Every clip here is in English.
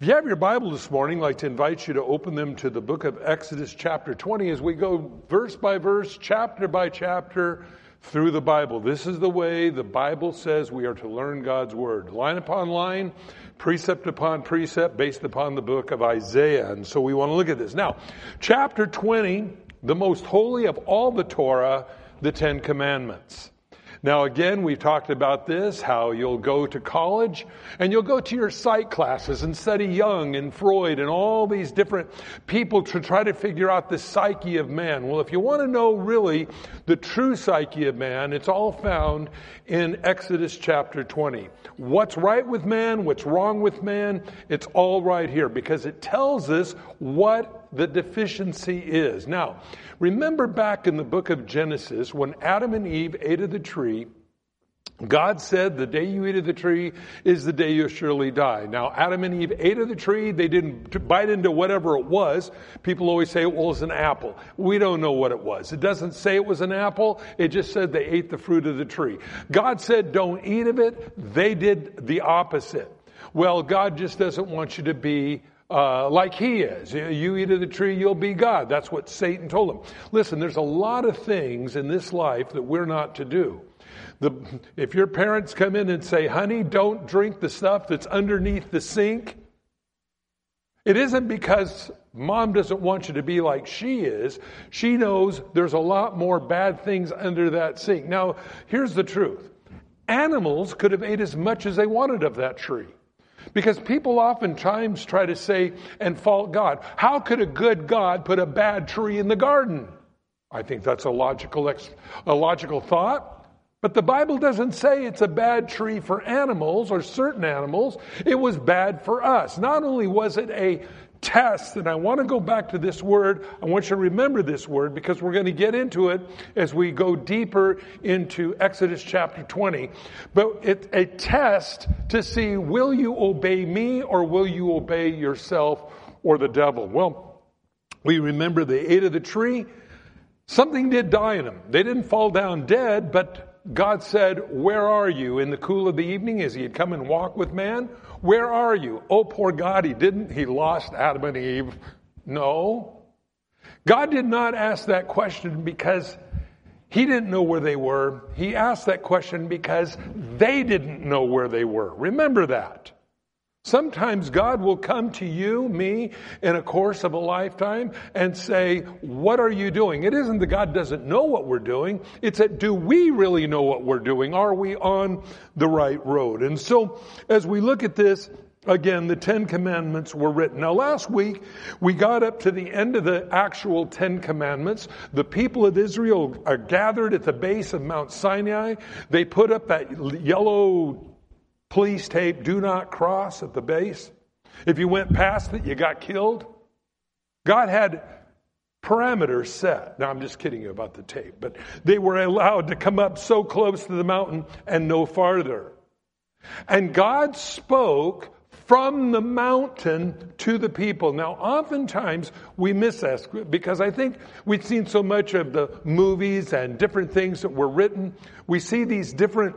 If you have your Bible this morning, I'd like to invite you to open them to the book of Exodus, chapter 20, as we go verse by verse, chapter by chapter through the Bible. This is the way the Bible says we are to learn God's Word, line upon line, precept upon precept, based upon the book of Isaiah. And so we want to look at this. Now, chapter 20, the most holy of all the Torah, the Ten Commandments. Now, again, we've talked about this how you'll go to college and you'll go to your psych classes and study Jung and Freud and all these different people to try to figure out the psyche of man. Well, if you want to know really the true psyche of man, it's all found in Exodus chapter 20. What's right with man? What's wrong with man? It's all right here because it tells us what the deficiency is. Now, remember back in the book of Genesis when Adam and Eve ate of the tree, God said, the day you eat of the tree is the day you'll surely die. Now, Adam and Eve ate of the tree. They didn't bite into whatever it was. People always say it was an apple. We don't know what it was. It doesn't say it was an apple. It just said they ate the fruit of the tree. God said, don't eat of it. They did the opposite. Well, God just doesn't want you to be uh, like he is. You eat of the tree, you'll be God. That's what Satan told him. Listen, there's a lot of things in this life that we're not to do. The, if your parents come in and say, honey, don't drink the stuff that's underneath the sink, it isn't because mom doesn't want you to be like she is. She knows there's a lot more bad things under that sink. Now, here's the truth animals could have ate as much as they wanted of that tree. Because people oftentimes try to say and fault God. How could a good God put a bad tree in the garden? I think that's a logical, a logical thought. But the Bible doesn't say it's a bad tree for animals or certain animals. It was bad for us. Not only was it a test, and I want to go back to this word. I want you to remember this word because we're going to get into it as we go deeper into Exodus chapter 20. But it's a test to see will you obey me or will you obey yourself or the devil? Well, we remember they ate of the tree. Something did die in them. They didn't fall down dead, but God said, Where are you? In the cool of the evening, as he had come and walked with man, where are you? Oh, poor God, he didn't. He lost Adam and Eve. No. God did not ask that question because he didn't know where they were. He asked that question because they didn't know where they were. Remember that. Sometimes God will come to you, me, in a course of a lifetime and say, What are you doing? It isn't that God doesn't know what we're doing. It's that do we really know what we're doing? Are we on the right road? And so, as we look at this, again, the Ten Commandments were written. Now, last week, we got up to the end of the actual Ten Commandments. The people of Israel are gathered at the base of Mount Sinai. They put up that yellow police tape, do not cross at the base. If you went past it, you got killed. God had parameters set. Now, I'm just kidding you about the tape, but they were allowed to come up so close to the mountain and no farther. And God spoke from the mountain to the people. Now, oftentimes we miss this because I think we've seen so much of the movies and different things that were written. We see these different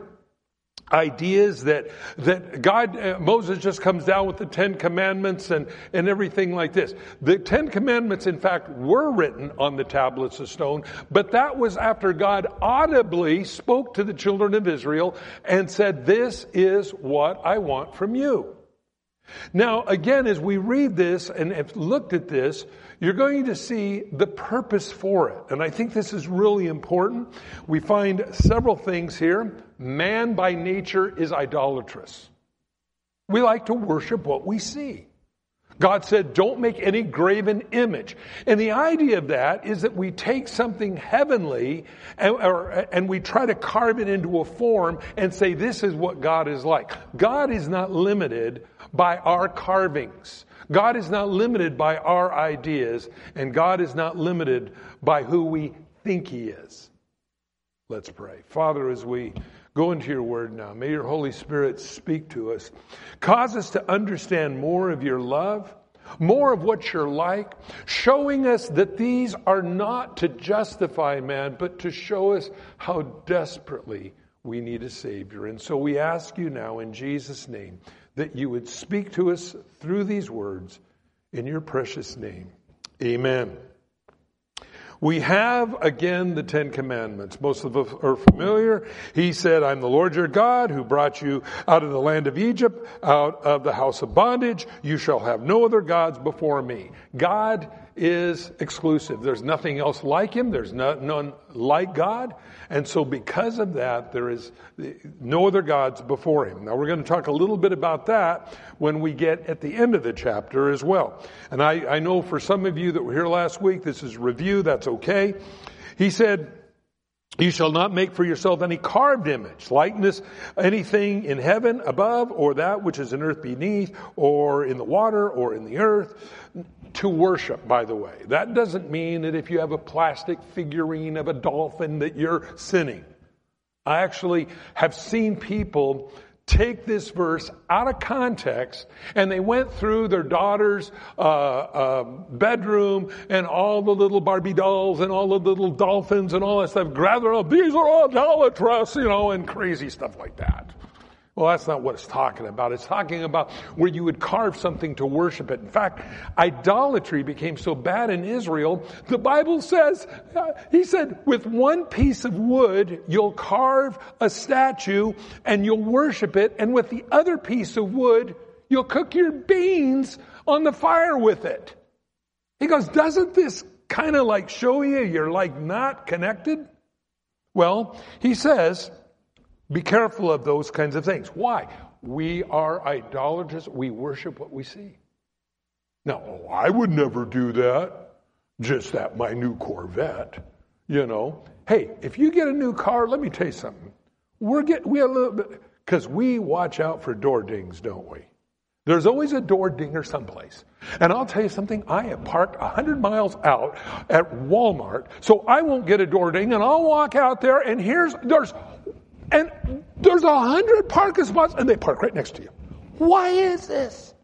ideas that that God uh, Moses just comes down with the 10 commandments and and everything like this. The 10 commandments in fact were written on the tablets of stone, but that was after God audibly spoke to the children of Israel and said this is what I want from you. Now, again, as we read this and have looked at this, you're going to see the purpose for it. And I think this is really important. We find several things here. Man by nature is idolatrous. We like to worship what we see. God said, don't make any graven image. And the idea of that is that we take something heavenly and, or, and, we try to carve it into a form and say, this is what God is like. God is not limited by our carvings. God is not limited by our ideas, and God is not limited by who we think He is. Let's pray. Father, as we go into your word now, may your Holy Spirit speak to us. Cause us to understand more of your love, more of what you're like, showing us that these are not to justify man, but to show us how desperately we need a Savior. And so we ask you now in Jesus' name that you would speak to us through these words in your precious name. Amen. We have again the Ten Commandments. Most of us are familiar. He said, I'm the Lord your God who brought you out of the land of Egypt, out of the house of bondage. You shall have no other gods before me. God is exclusive. There's nothing else like him. There's none like God. And so because of that, there is no other gods before him. Now we're going to talk a little bit about that when we get at the end of the chapter as well. And I, I know for some of you that were here last week, this is review. That's okay. He said, you shall not make for yourself any carved image, likeness, anything in heaven above, or that which is in earth beneath, or in the water, or in the earth to worship, by the way. That doesn't mean that if you have a plastic figurine of a dolphin that you're sinning. I actually have seen people take this verse out of context and they went through their daughter's uh, uh, bedroom and all the little Barbie dolls and all the little dolphins and all that stuff, gather up, these are all idolatrous, you know, and crazy stuff like that. Well, that's not what it's talking about. It's talking about where you would carve something to worship it. In fact, idolatry became so bad in Israel, the Bible says, uh, he said, with one piece of wood, you'll carve a statue and you'll worship it, and with the other piece of wood, you'll cook your beans on the fire with it. He goes, doesn't this kind of like show you you're like not connected? Well, he says, be careful of those kinds of things. Why? We are idolaters. We worship what we see. Now, oh, I would never do that. Just that my new Corvette, you know. Hey, if you get a new car, let me tell you something. We're get we a little bit because we watch out for door dings, don't we? There's always a door dinger someplace. And I'll tell you something, I have parked 100 miles out at Walmart, so I won't get a door ding, and I'll walk out there, and here's, there's and there's a hundred parking spots and they park right next to you. Why is this?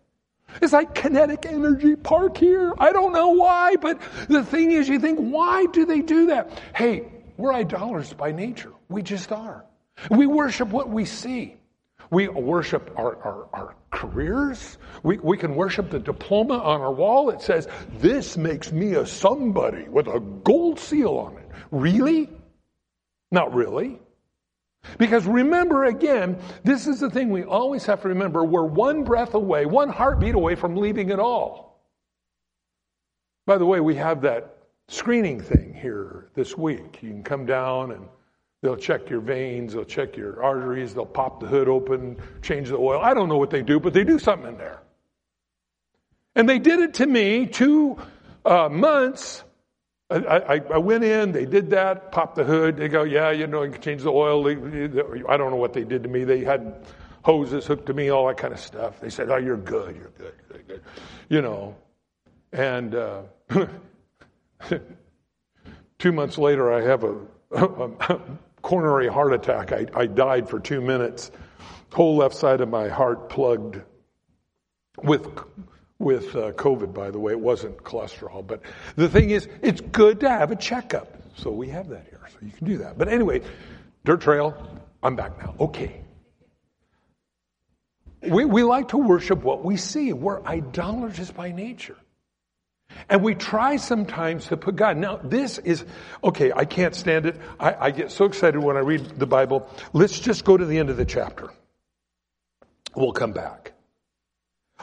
It's like kinetic energy park here. I don't know why, but the thing is, you think, why do they do that? Hey, we're idolaters by nature. We just are. We worship what we see. We worship our, our, our careers. We, we can worship the diploma on our wall. It says, This makes me a somebody with a gold seal on it. Really? Not really. Because remember again, this is the thing we always have to remember we're one breath away, one heartbeat away from leaving it all. By the way, we have that screening thing here this week. You can come down and they'll check your veins, they'll check your arteries, they'll pop the hood open, change the oil. I don't know what they do, but they do something in there. And they did it to me two uh, months I, I, went in, they did that, popped the hood. They go, yeah, you know, you can change the oil. I don't know what they did to me. They had hoses hooked to me, all that kind of stuff. They said, oh, you're good, you're good, you're good. You know, and uh, two months later, I have a, a coronary heart attack. I, I died for two minutes. Whole left side of my heart plugged with with uh, COVID, by the way. It wasn't cholesterol. But the thing is, it's good to have a checkup. So we have that here. So you can do that. But anyway, Dirt Trail, I'm back now. Okay. We, we like to worship what we see. We're idolaters by nature. And we try sometimes to put God. Now, this is, okay, I can't stand it. I, I get so excited when I read the Bible. Let's just go to the end of the chapter. We'll come back.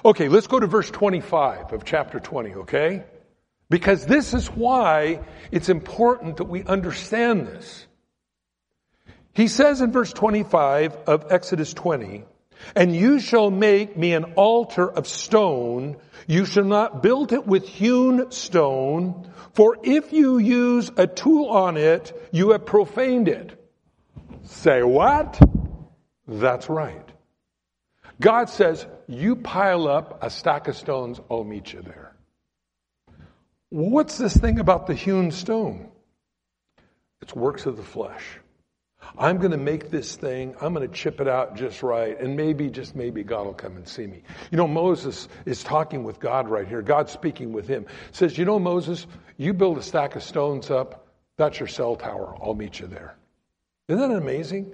Okay, let's go to verse 25 of chapter 20, okay? Because this is why it's important that we understand this. He says in verse 25 of Exodus 20, and you shall make me an altar of stone. You shall not build it with hewn stone, for if you use a tool on it, you have profaned it. Say what? That's right. God says, you pile up a stack of stones, I'll meet you there. What's this thing about the hewn stone? It's works of the flesh. I'm going to make this thing, I'm going to chip it out just right, and maybe, just maybe, God will come and see me. You know, Moses is talking with God right here. God's speaking with him. Says, You know, Moses, you build a stack of stones up, that's your cell tower. I'll meet you there. Isn't that amazing?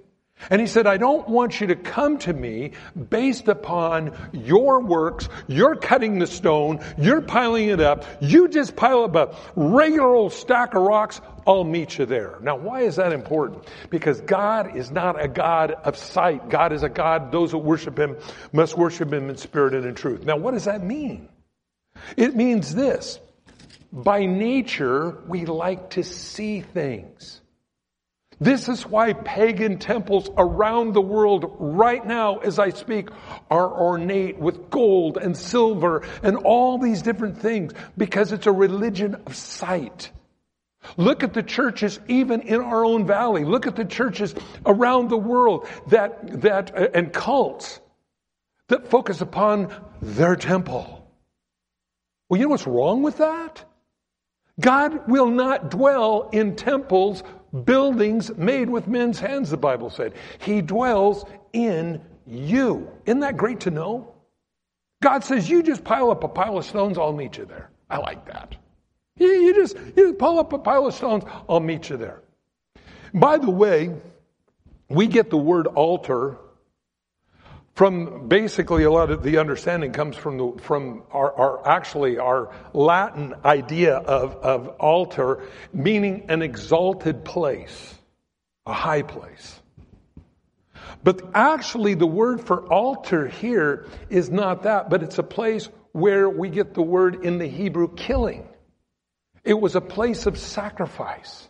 And he said, I don't want you to come to me based upon your works. You're cutting the stone. You're piling it up. You just pile up a regular old stack of rocks. I'll meet you there. Now, why is that important? Because God is not a God of sight. God is a God, those who worship Him must worship Him in spirit and in truth. Now, what does that mean? It means this. By nature, we like to see things. This is why pagan temples around the world right now as I speak are ornate with gold and silver and all these different things because it's a religion of sight. Look at the churches even in our own valley. Look at the churches around the world that, that, uh, and cults that focus upon their temple. Well, you know what's wrong with that? God will not dwell in temples buildings made with men's hands, the Bible said. He dwells in you. Isn't that great to know? God says, You just pile up a pile of stones, I'll meet you there. I like that. You, you just you just pile up a pile of stones, I'll meet you there. By the way, we get the word altar from basically a lot of the understanding comes from the, from our, our actually our Latin idea of, of altar, meaning an exalted place, a high place. But actually, the word for altar here is not that, but it's a place where we get the word in the Hebrew killing. It was a place of sacrifice.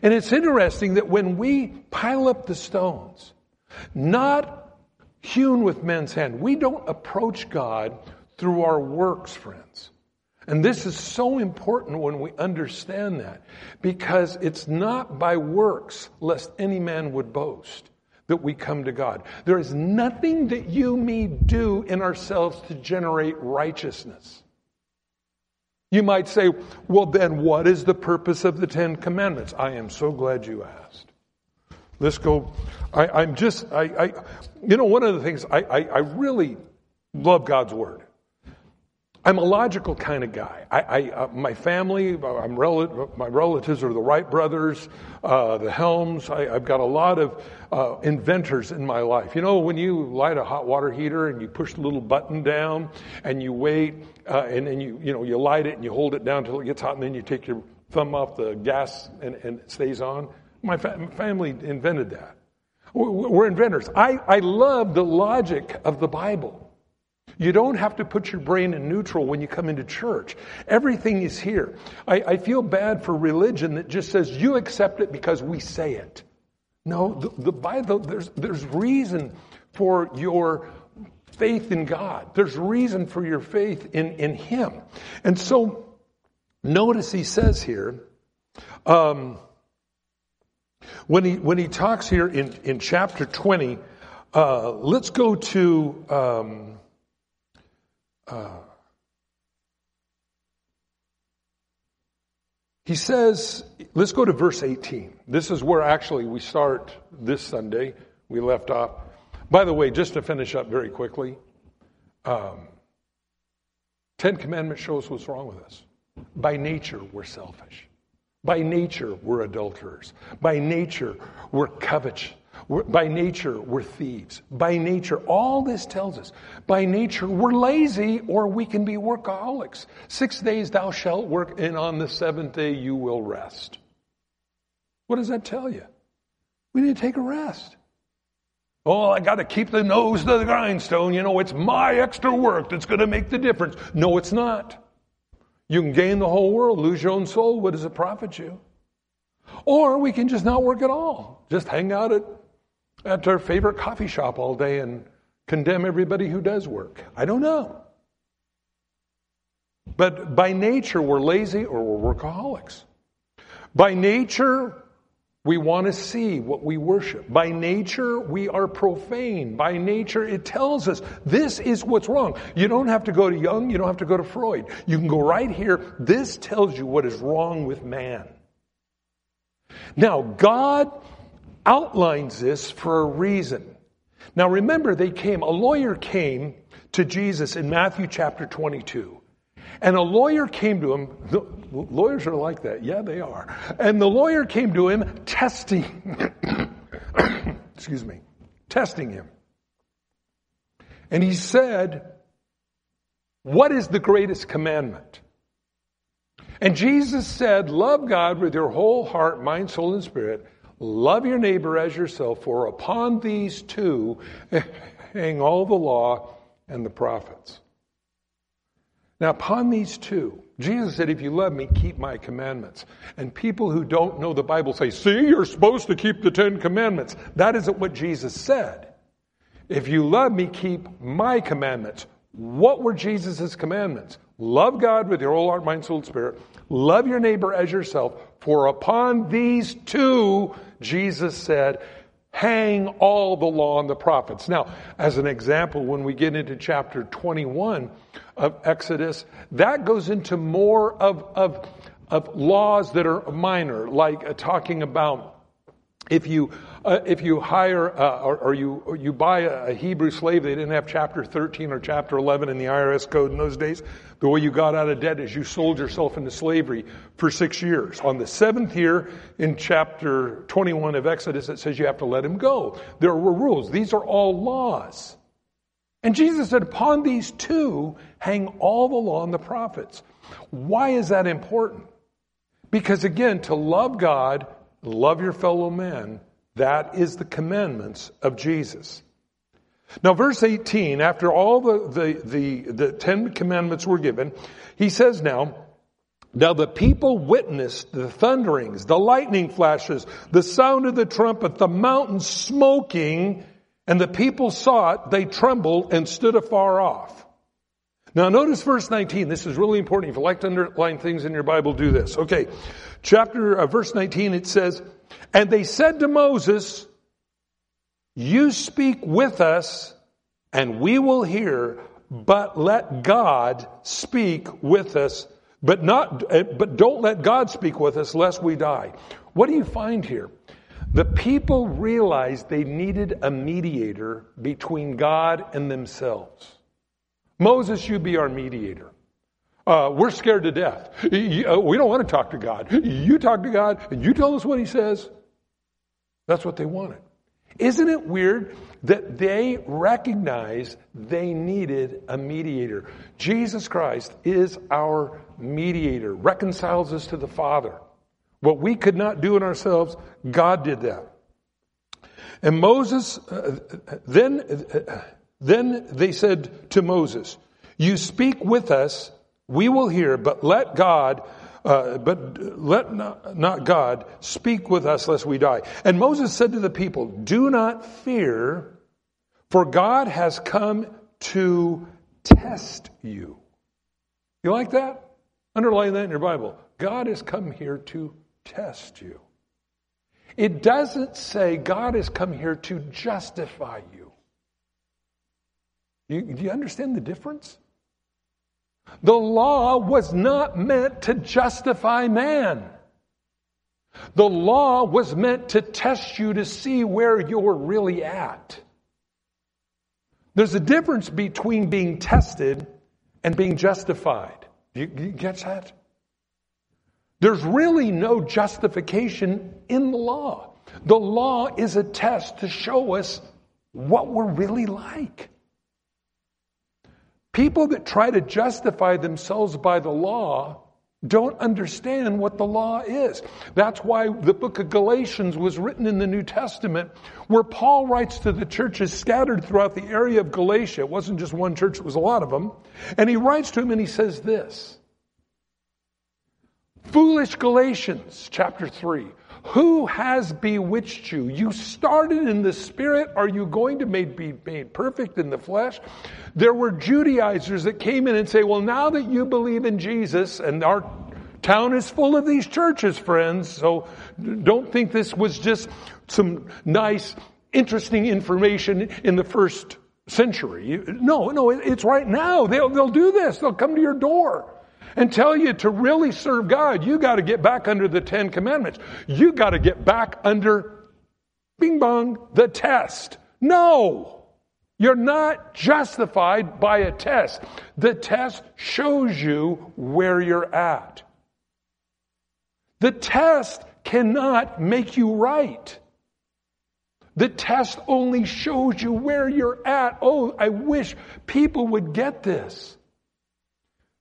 And it's interesting that when we pile up the stones, not hewn with men's hand. We don't approach God through our works, friends. And this is so important when we understand that because it's not by works, lest any man would boast, that we come to God. There is nothing that you me do in ourselves to generate righteousness. You might say, well, then what is the purpose of the Ten Commandments? I am so glad you asked. Let's go. I, am just, I, I, you know, one of the things I, I, I, really love God's Word. I'm a logical kind of guy. I, I uh, my family, I'm rel- my relatives are the Wright brothers, uh, the Helms. I, have got a lot of uh, inventors in my life. You know, when you light a hot water heater and you push the little button down and you wait, uh, and then you, you know, you light it and you hold it down until it gets hot, and then you take your thumb off the gas and, and it stays on. My fa- family invented that. We're inventors. I, I love the logic of the Bible. You don't have to put your brain in neutral when you come into church. Everything is here. I, I feel bad for religion that just says you accept it because we say it. No, the, the Bible, there's, there's reason for your faith in God. There's reason for your faith in, in Him. And so, notice he says here, um, when he, when he talks here in, in chapter 20, uh, let's go to, um, uh, he says, let's go to verse 18. This is where actually we start this Sunday. We left off. By the way, just to finish up very quickly, um, Ten Commandments show us what's wrong with us. By nature, we're selfish. By nature, we're adulterers. By nature, we're covetous. By nature, we're thieves. By nature, all this tells us. By nature, we're lazy or we can be workaholics. Six days thou shalt work, and on the seventh day you will rest. What does that tell you? We need to take a rest. Oh, I got to keep the nose to the grindstone. You know, it's my extra work that's going to make the difference. No, it's not. You can gain the whole world, lose your own soul. What does it profit you? Or we can just not work at all. Just hang out at, at our favorite coffee shop all day and condemn everybody who does work. I don't know. But by nature, we're lazy or we're workaholics. By nature, we want to see what we worship. By nature, we are profane. By nature, it tells us this is what's wrong. You don't have to go to Jung, you don't have to go to Freud. You can go right here. This tells you what is wrong with man. Now, God outlines this for a reason. Now, remember, they came, a lawyer came to Jesus in Matthew chapter 22. And a lawyer came to him. Lawyers are like that. Yeah, they are. And the lawyer came to him testing, excuse me, testing him. And he said, What is the greatest commandment? And Jesus said, Love God with your whole heart, mind, soul, and spirit. Love your neighbor as yourself, for upon these two hang all the law and the prophets. Now, upon these two, Jesus said, If you love me, keep my commandments. And people who don't know the Bible say, See, you're supposed to keep the Ten Commandments. That isn't what Jesus said. If you love me, keep my commandments. What were Jesus' commandments? Love God with your whole heart, mind, soul, and spirit. Love your neighbor as yourself. For upon these two, Jesus said, hang all the law and the prophets. Now, as an example, when we get into chapter 21 of Exodus, that goes into more of, of, of laws that are minor, like uh, talking about if you uh, if you hire uh, or, or, you or you buy a, a, Hebrew slave, they didn't have chapter 13 or chapter 11 in the IRS code in those days. The way you got out of debt is you sold yourself into slavery for six years. On the seventh year, in chapter 21 of Exodus, it says you have to let him go. There were rules. These are all laws. And Jesus said, upon these two hang all the law and the prophets. Why is that important? Because again, to love God love your fellow man. That is the commandments of Jesus. Now, verse 18, after all the, the, the, the Ten Commandments were given, he says now, now the people witnessed the thunderings, the lightning flashes, the sound of the trumpet, the mountain smoking, and the people saw it, they trembled and stood afar off. Now notice verse 19. This is really important. If you like to underline things in your Bible, do this. Okay. Chapter, uh, verse 19, it says, And they said to Moses, You speak with us and we will hear, but let God speak with us, but not, uh, but don't let God speak with us lest we die. What do you find here? The people realized they needed a mediator between God and themselves. Moses, you be our mediator. Uh, we're scared to death. Uh, we don't want to talk to God. You talk to God and you tell us what He says. That's what they wanted. Isn't it weird that they recognized they needed a mediator? Jesus Christ is our mediator, reconciles us to the Father. What we could not do in ourselves, God did that. And Moses, uh, then, uh, then they said to Moses, You speak with us, we will hear, but let God, uh, but let not, not God speak with us lest we die. And Moses said to the people, Do not fear, for God has come to test you. You like that? Underline that in your Bible. God has come here to test you. It doesn't say God has come here to justify you. You, do you understand the difference? The law was not meant to justify man. The law was meant to test you to see where you're really at. There's a difference between being tested and being justified. You, you get that? There's really no justification in the law. The law is a test to show us what we're really like. People that try to justify themselves by the law don't understand what the law is. That's why the book of Galatians was written in the New Testament, where Paul writes to the churches scattered throughout the area of Galatia. It wasn't just one church, it was a lot of them. And he writes to them and he says this Foolish Galatians, chapter 3. Who has bewitched you? You started in the spirit. Are you going to be made perfect in the flesh? There were Judaizers that came in and say, well, now that you believe in Jesus and our town is full of these churches, friends. So don't think this was just some nice, interesting information in the first century. No, no, it's right now. They'll, they'll do this. They'll come to your door and tell you to really serve God, you got to get back under the Ten Commandments. You got to get back under, bing bong, the test. No! You're not justified by a test. The test shows you where you're at. The test cannot make you right. The test only shows you where you're at. Oh, I wish people would get this.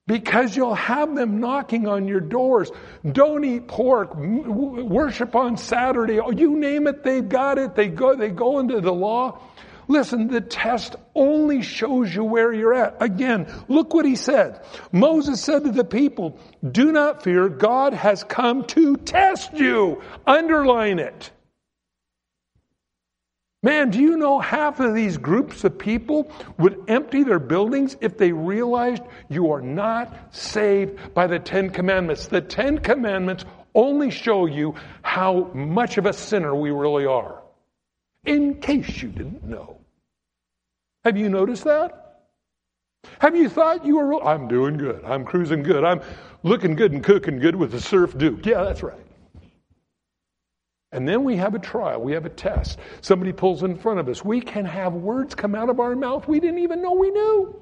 Because you'll have them knocking on your doors. Don't eat pork. Worship on Saturday. Oh, you name it, they've got it. They go, they go into the law. Listen, the test only shows you where you're at. Again, look what he said. Moses said to the people, do not fear. God has come to test you. Underline it. Man, do you know half of these groups of people would empty their buildings if they realized you are not saved by the Ten Commandments? The Ten Commandments only show you how much of a sinner we really are. In case you didn't know. Have you noticed that? Have you thought you were, I'm doing good. I'm cruising good. I'm looking good and cooking good with the surf duke. Yeah, that's right. And then we have a trial, we have a test. Somebody pulls in front of us. We can have words come out of our mouth we didn't even know we knew.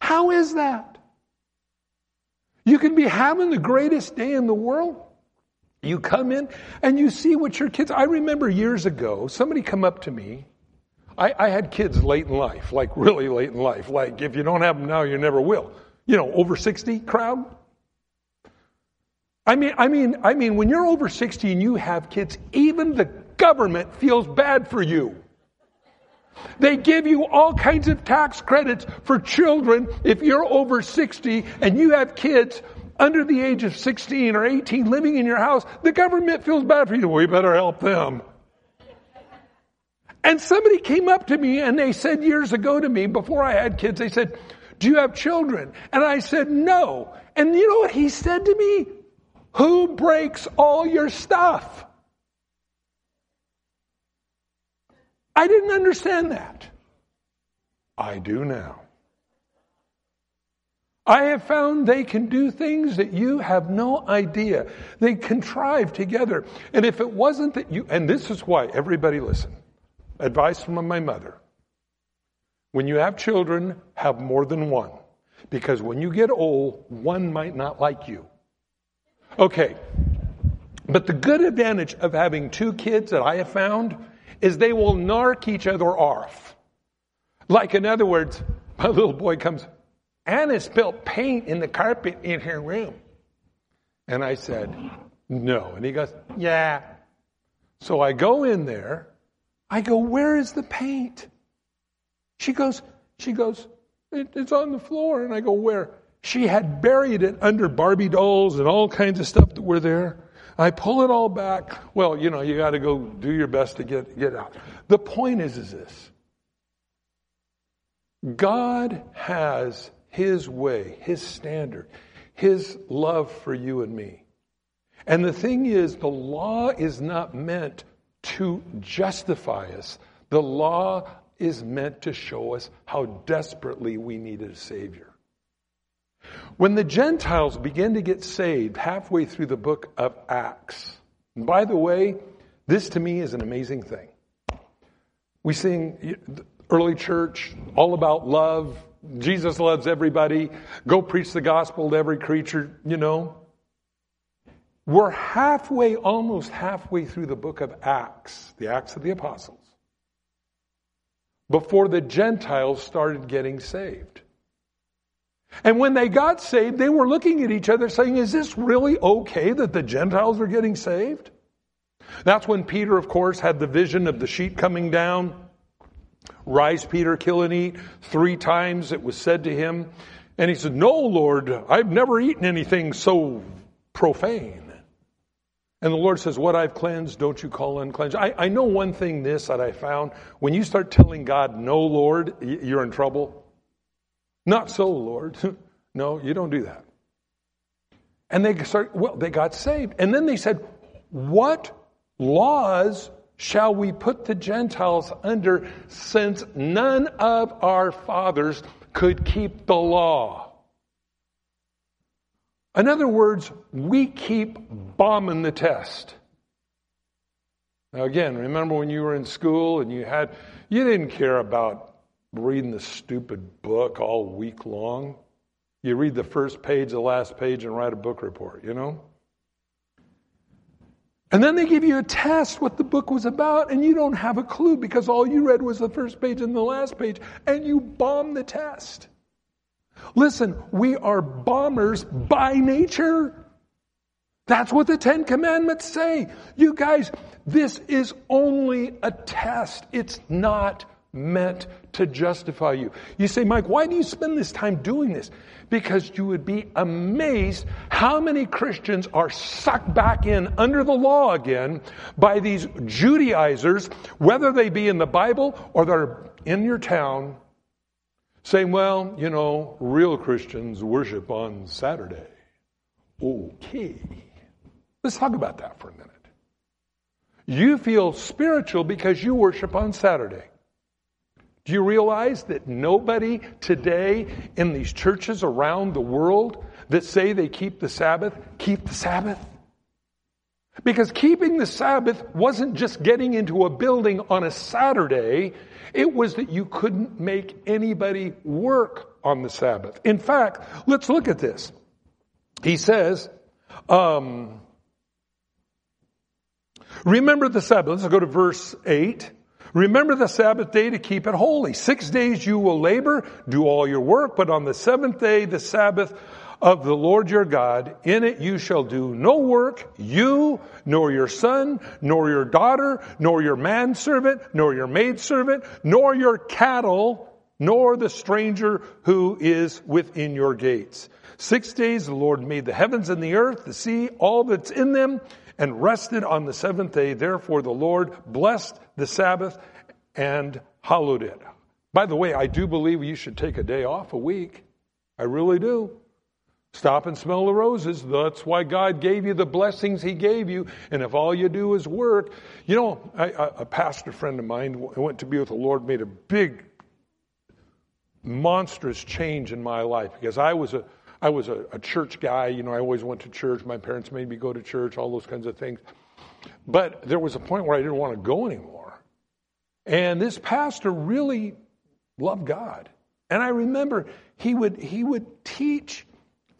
How is that? You can be having the greatest day in the world. You come in and you see what your kids. I remember years ago, somebody come up to me. I, I had kids late in life, like really late in life. Like if you don't have them now, you never will. You know, over 60 crowd. I mean, I mean, I mean, when you're over 60 and you have kids, even the government feels bad for you. They give you all kinds of tax credits for children if you're over 60 and you have kids under the age of 16 or 18 living in your house. The government feels bad for you. We better help them. And somebody came up to me and they said years ago to me, before I had kids, they said, Do you have children? And I said, No. And you know what he said to me? Who breaks all your stuff? I didn't understand that. I do now. I have found they can do things that you have no idea. They contrive together. And if it wasn't that you, and this is why, everybody listen. Advice from my mother. When you have children, have more than one. Because when you get old, one might not like you. Okay. But the good advantage of having two kids that I have found is they will narc each other off. Like, in other words, my little boy comes, Anna spilled paint in the carpet in her room. And I said, No. And he goes, Yeah. So I go in there. I go, Where is the paint? She goes, She goes, it, It's on the floor. And I go, Where? She had buried it under Barbie dolls and all kinds of stuff that were there. I pull it all back. Well, you know, you got to go do your best to get, get out. The point is, is this. God has His way, His standard, His love for you and me. And the thing is, the law is not meant to justify us. The law is meant to show us how desperately we needed a Savior. When the Gentiles begin to get saved halfway through the book of Acts, and by the way, this to me is an amazing thing. We sing early church all about love. Jesus loves everybody. Go preach the gospel to every creature, you know. We're halfway, almost halfway through the book of Acts, the Acts of the Apostles, before the Gentiles started getting saved. And when they got saved, they were looking at each other saying, Is this really okay that the Gentiles are getting saved? That's when Peter, of course, had the vision of the sheep coming down. Rise, Peter, kill and eat. Three times it was said to him. And he said, No, Lord, I've never eaten anything so profane. And the Lord says, What I've cleansed, don't you call uncleansed. I, I know one thing this that I found. When you start telling God, No, Lord, you're in trouble. Not so, Lord. no, you don't do that. And they start, well, they got saved. And then they said, What laws shall we put the Gentiles under since none of our fathers could keep the law? In other words, we keep bombing the test. Now, again, remember when you were in school and you had, you didn't care about reading the stupid book all week long. You read the first page, the last page, and write a book report, you know? And then they give you a test what the book was about, and you don't have a clue because all you read was the first page and the last page, and you bomb the test. Listen, we are bombers by nature. That's what the Ten Commandments say. You guys, this is only a test. It's not meant to justify you. You say, Mike, why do you spend this time doing this? Because you would be amazed how many Christians are sucked back in under the law again by these Judaizers, whether they be in the Bible or they're in your town, saying, well, you know, real Christians worship on Saturday. Okay. Let's talk about that for a minute. You feel spiritual because you worship on Saturday. Do you realize that nobody today in these churches around the world that say they keep the Sabbath keep the Sabbath? Because keeping the Sabbath wasn't just getting into a building on a Saturday, it was that you couldn't make anybody work on the Sabbath. In fact, let's look at this. He says, um, Remember the Sabbath. Let's go to verse 8. Remember the Sabbath day to keep it holy. Six days you will labor, do all your work, but on the seventh day, the Sabbath of the Lord your God, in it you shall do no work, you, nor your son, nor your daughter, nor your manservant, nor your maidservant, nor your cattle, nor the stranger who is within your gates. Six days the Lord made the heavens and the earth, the sea, all that's in them, and rested on the seventh day. Therefore the Lord blessed the Sabbath and hallowed it. By the way, I do believe you should take a day off a week. I really do. Stop and smell the roses. That's why God gave you the blessings He gave you. And if all you do is work, you know, I, a pastor friend of mine went to be with the Lord, made a big, monstrous change in my life because I was a I was a, a church guy. You know, I always went to church. My parents made me go to church, all those kinds of things. But there was a point where I didn't want to go anymore. And this pastor really loved God. And I remember he would, he would teach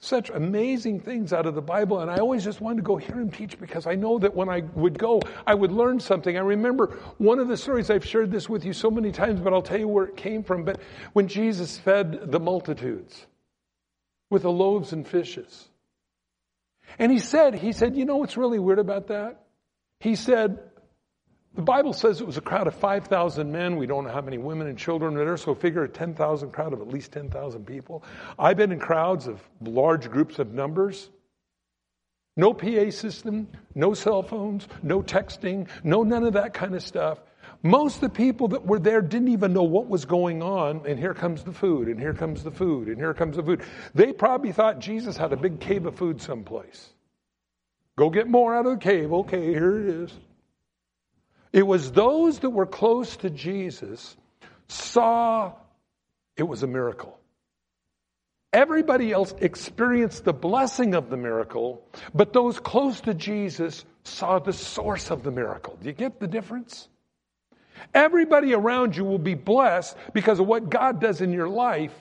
such amazing things out of the Bible, and I always just wanted to go hear him teach because I know that when I would go, I would learn something. I remember one of the stories, I've shared this with you so many times, but I'll tell you where it came from. But when Jesus fed the multitudes, with the loaves and fishes. And he said, he said, you know what's really weird about that? He said, the Bible says it was a crowd of 5,000 men. We don't know how many women and children there, so figure a 10,000 crowd of at least 10,000 people. I've been in crowds of large groups of numbers. No PA system, no cell phones, no texting, no none of that kind of stuff. Most of the people that were there didn't even know what was going on, and here comes the food, and here comes the food, and here comes the food. They probably thought Jesus had a big cave of food someplace. Go get more out of the cave. Okay, here it is. It was those that were close to Jesus saw it was a miracle. Everybody else experienced the blessing of the miracle, but those close to Jesus saw the source of the miracle. Do you get the difference? Everybody around you will be blessed because of what God does in your life,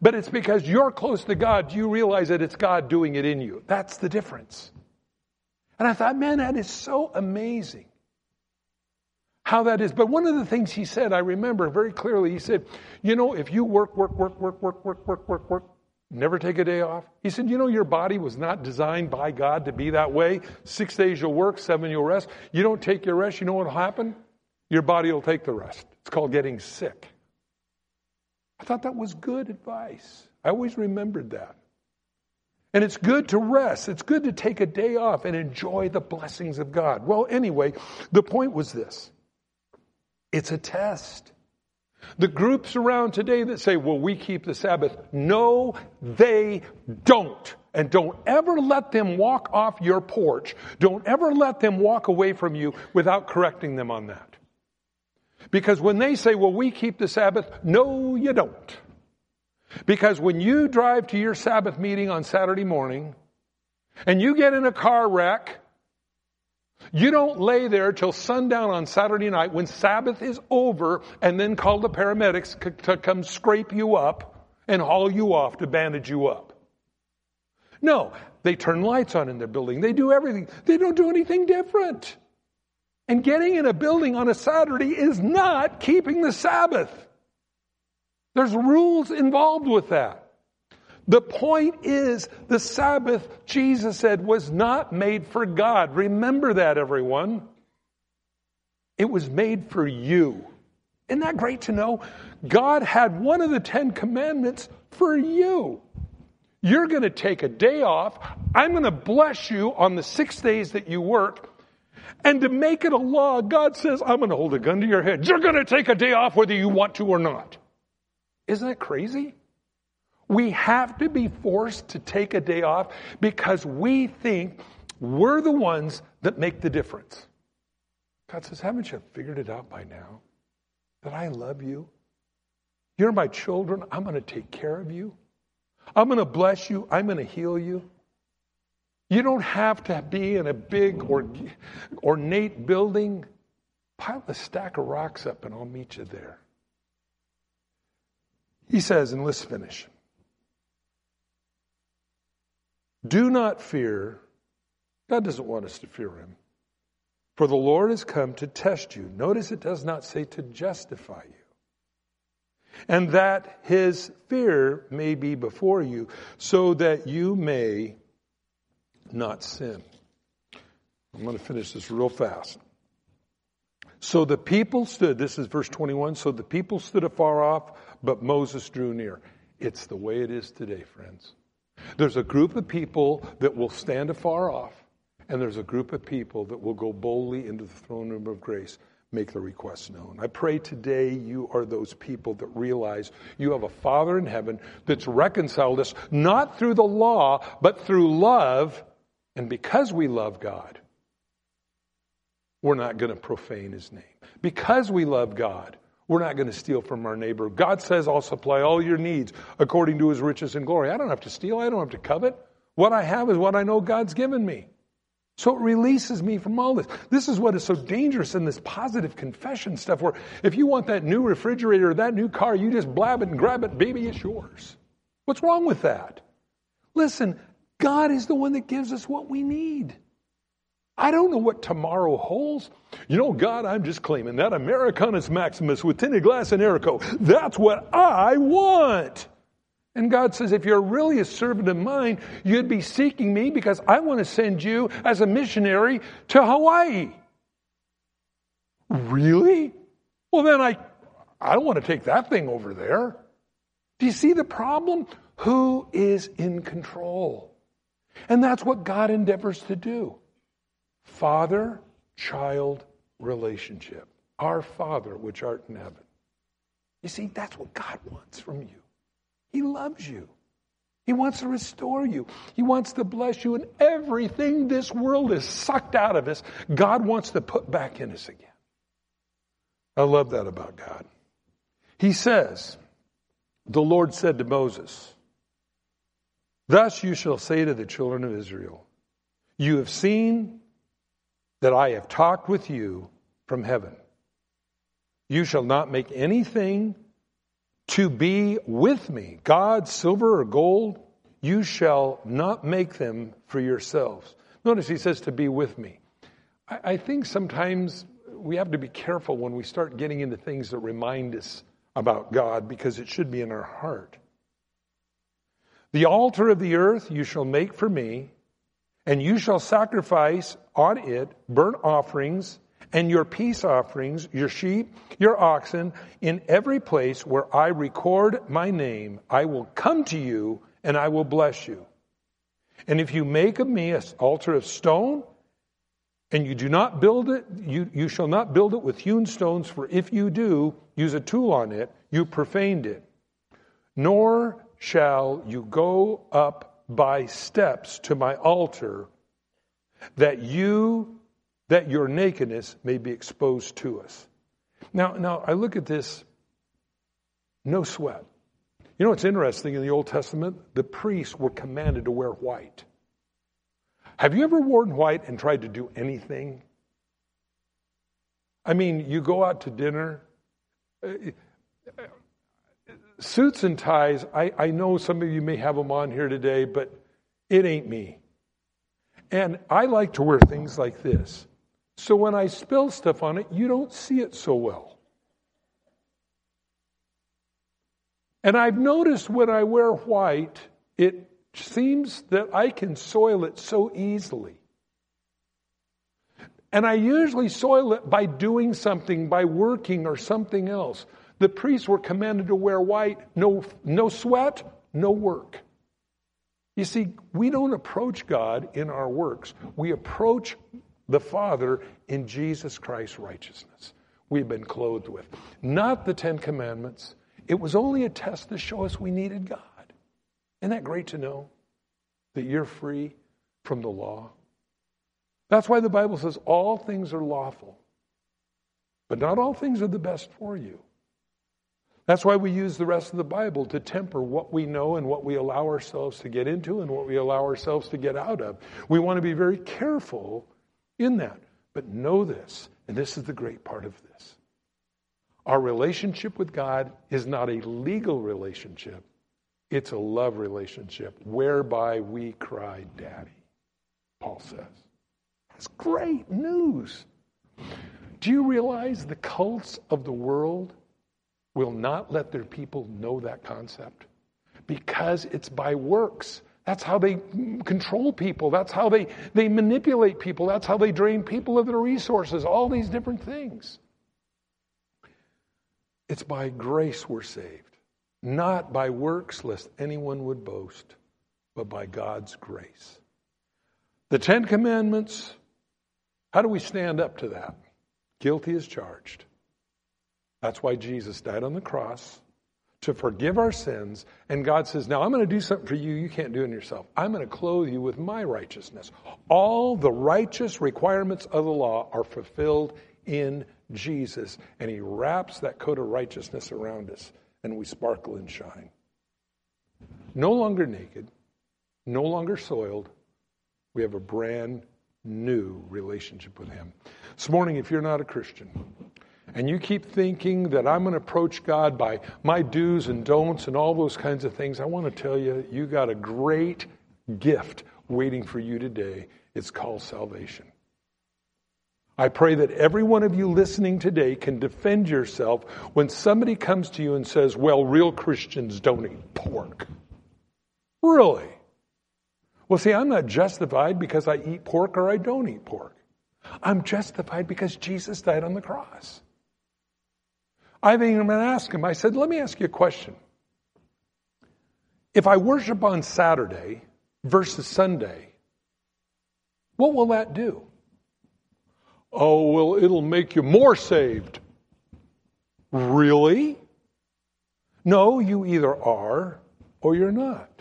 but it's because you're close to God, you realize that it's God doing it in you. That's the difference. And I thought, man, that is so amazing how that is. But one of the things he said, I remember very clearly, he said, you know, if you work, work, work, work, work, work, work, work, work, never take a day off. He said, you know, your body was not designed by God to be that way. Six days you'll work, seven you'll rest. You don't take your rest, you know what will happen? Your body will take the rest. It's called getting sick. I thought that was good advice. I always remembered that. And it's good to rest. It's good to take a day off and enjoy the blessings of God. Well, anyway, the point was this it's a test. The groups around today that say, well, we keep the Sabbath, no, they don't. And don't ever let them walk off your porch. Don't ever let them walk away from you without correcting them on that. Because when they say, well, we keep the Sabbath, no, you don't. Because when you drive to your Sabbath meeting on Saturday morning and you get in a car wreck, you don't lay there till sundown on Saturday night when Sabbath is over and then call the paramedics to come scrape you up and haul you off to bandage you up. No, they turn lights on in their building. They do everything. They don't do anything different. And getting in a building on a Saturday is not keeping the Sabbath. There's rules involved with that. The point is, the Sabbath, Jesus said, was not made for God. Remember that, everyone. It was made for you. Isn't that great to know? God had one of the Ten Commandments for you. You're going to take a day off. I'm going to bless you on the six days that you work. And to make it a law, God says, I'm going to hold a gun to your head. You're going to take a day off whether you want to or not. Isn't that crazy? We have to be forced to take a day off because we think we're the ones that make the difference. God says, Haven't you figured it out by now? That I love you? You're my children. I'm going to take care of you. I'm going to bless you. I'm going to heal you. You don't have to be in a big or ornate building. Pile a stack of rocks up and I'll meet you there. He says, and let's finish. Do not fear. God doesn't want us to fear him. For the Lord has come to test you. Notice it does not say to justify you. And that his fear may be before you, so that you may not sin. I'm going to finish this real fast. So the people stood, this is verse 21, so the people stood afar off, but Moses drew near. It's the way it is today, friends. There's a group of people that will stand afar off, and there's a group of people that will go boldly into the throne room of grace, make the request known. I pray today you are those people that realize you have a Father in heaven that's reconciled us not through the law, but through love. And because we love God, we're not going to profane his name. Because we love God, we're not going to steal from our neighbor. God says, I'll supply all your needs according to his riches and glory. I don't have to steal. I don't have to covet. What I have is what I know God's given me. So it releases me from all this. This is what is so dangerous in this positive confession stuff where if you want that new refrigerator or that new car, you just blab it and grab it, baby, it's yours. What's wrong with that? Listen, God is the one that gives us what we need. I don't know what tomorrow holds. You know, God, I'm just claiming that Americanus Maximus with tinted glass and Erico. That's what I want. And God says, if you're really a servant of mine, you'd be seeking me because I want to send you as a missionary to Hawaii. Really? Well, then I, I don't want to take that thing over there. Do you see the problem? Who is in control? And that's what God endeavors to do father child relationship. Our Father, which art in heaven. You see, that's what God wants from you. He loves you. He wants to restore you. He wants to bless you, and everything this world has sucked out of us, God wants to put back in us again. I love that about God. He says, The Lord said to Moses, Thus you shall say to the children of Israel, You have seen that I have talked with you from heaven. You shall not make anything to be with me, God, silver or gold, you shall not make them for yourselves. Notice he says to be with me. I, I think sometimes we have to be careful when we start getting into things that remind us about God because it should be in our heart. The altar of the earth you shall make for me, and you shall sacrifice on it burnt offerings and your peace offerings, your sheep, your oxen, in every place where I record my name, I will come to you and I will bless you. And if you make of me an altar of stone, and you do not build it, you, you shall not build it with hewn stones, for if you do use a tool on it, you profaned it. Nor shall you go up by steps to my altar that you that your nakedness may be exposed to us. Now, now I look at this, no sweat. You know what's interesting in the Old Testament? The priests were commanded to wear white. Have you ever worn white and tried to do anything? I mean, you go out to dinner, suits and ties, I, I know some of you may have them on here today, but It ain't me. And I like to wear things like this. So when I spill stuff on it, you don't see it so well. And I've noticed when I wear white, it seems that I can soil it so easily. And I usually soil it by doing something, by working or something else. The priests were commanded to wear white, no, no sweat, no work. You see, we don't approach God in our works. We approach the Father in Jesus Christ's righteousness. We've been clothed with. Not the Ten Commandments. It was only a test to show us we needed God. Isn't that great to know that you're free from the law? That's why the Bible says all things are lawful, but not all things are the best for you. That's why we use the rest of the Bible to temper what we know and what we allow ourselves to get into and what we allow ourselves to get out of. We want to be very careful in that. But know this, and this is the great part of this. Our relationship with God is not a legal relationship, it's a love relationship whereby we cry, Daddy, Paul says. That's great news. Do you realize the cults of the world will not let their people know that concept because it's by works. That's how they control people. That's how they, they manipulate people. That's how they drain people of their resources, all these different things. It's by grace we're saved, not by works, lest anyone would boast, but by God's grace. The Ten Commandments, how do we stand up to that? Guilty as charged. That's why Jesus died on the cross to forgive our sins. And God says, Now I'm going to do something for you you can't do in yourself. I'm going to clothe you with my righteousness. All the righteous requirements of the law are fulfilled in Jesus. And He wraps that coat of righteousness around us, and we sparkle and shine. No longer naked, no longer soiled. We have a brand new relationship with Him. This morning, if you're not a Christian, and you keep thinking that I'm going to approach God by my do's and don'ts and all those kinds of things, I want to tell you, you got a great gift waiting for you today. It's called salvation. I pray that every one of you listening today can defend yourself when somebody comes to you and says, Well, real Christians don't eat pork. Really? Well, see, I'm not justified because I eat pork or I don't eat pork. I'm justified because Jesus died on the cross. I haven't even asked him. I said, let me ask you a question. If I worship on Saturday versus Sunday, what will that do? Oh, well, it'll make you more saved. Really? No, you either are or you're not.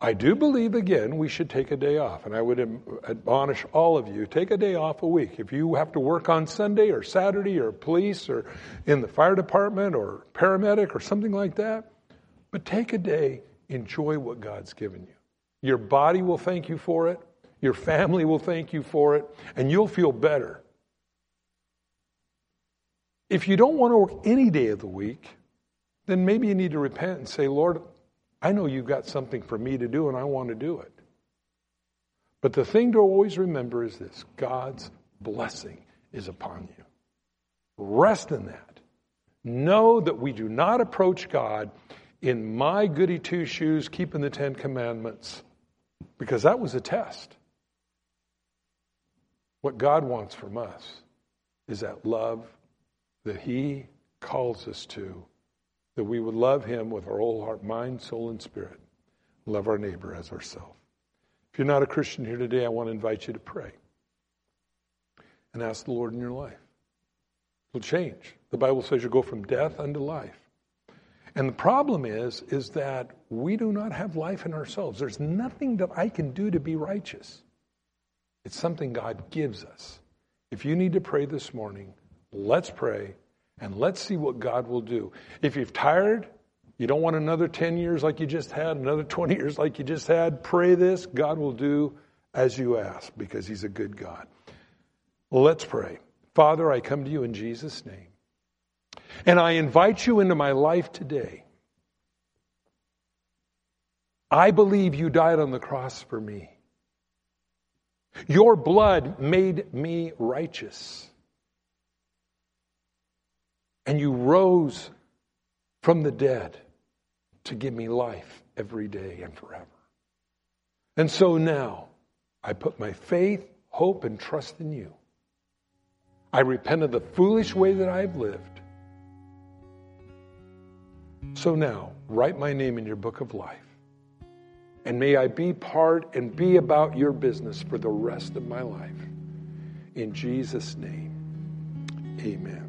I do believe, again, we should take a day off. And I would admonish all of you take a day off a week. If you have to work on Sunday or Saturday or police or in the fire department or paramedic or something like that, but take a day, enjoy what God's given you. Your body will thank you for it, your family will thank you for it, and you'll feel better. If you don't want to work any day of the week, then maybe you need to repent and say, Lord, I know you've got something for me to do and I want to do it. But the thing to always remember is this God's blessing is upon you. Rest in that. Know that we do not approach God in my goody two shoes, keeping the Ten Commandments, because that was a test. What God wants from us is that love that He calls us to that we would love him with our whole heart, mind, soul, and spirit. Love our neighbor as ourselves. If you're not a Christian here today, I want to invite you to pray and ask the Lord in your life. It'll change. The Bible says you go from death unto life. And the problem is, is that we do not have life in ourselves. There's nothing that I can do to be righteous. It's something God gives us. If you need to pray this morning, let's pray. And let's see what God will do. If you're tired, you don't want another 10 years like you just had, another 20 years like you just had, pray this. God will do as you ask because He's a good God. let's pray. Father, I come to you in Jesus' name. And I invite you into my life today. I believe you died on the cross for me. Your blood made me righteous. And you rose from the dead to give me life every day and forever. And so now I put my faith, hope, and trust in you. I repent of the foolish way that I've lived. So now, write my name in your book of life. And may I be part and be about your business for the rest of my life. In Jesus' name, amen.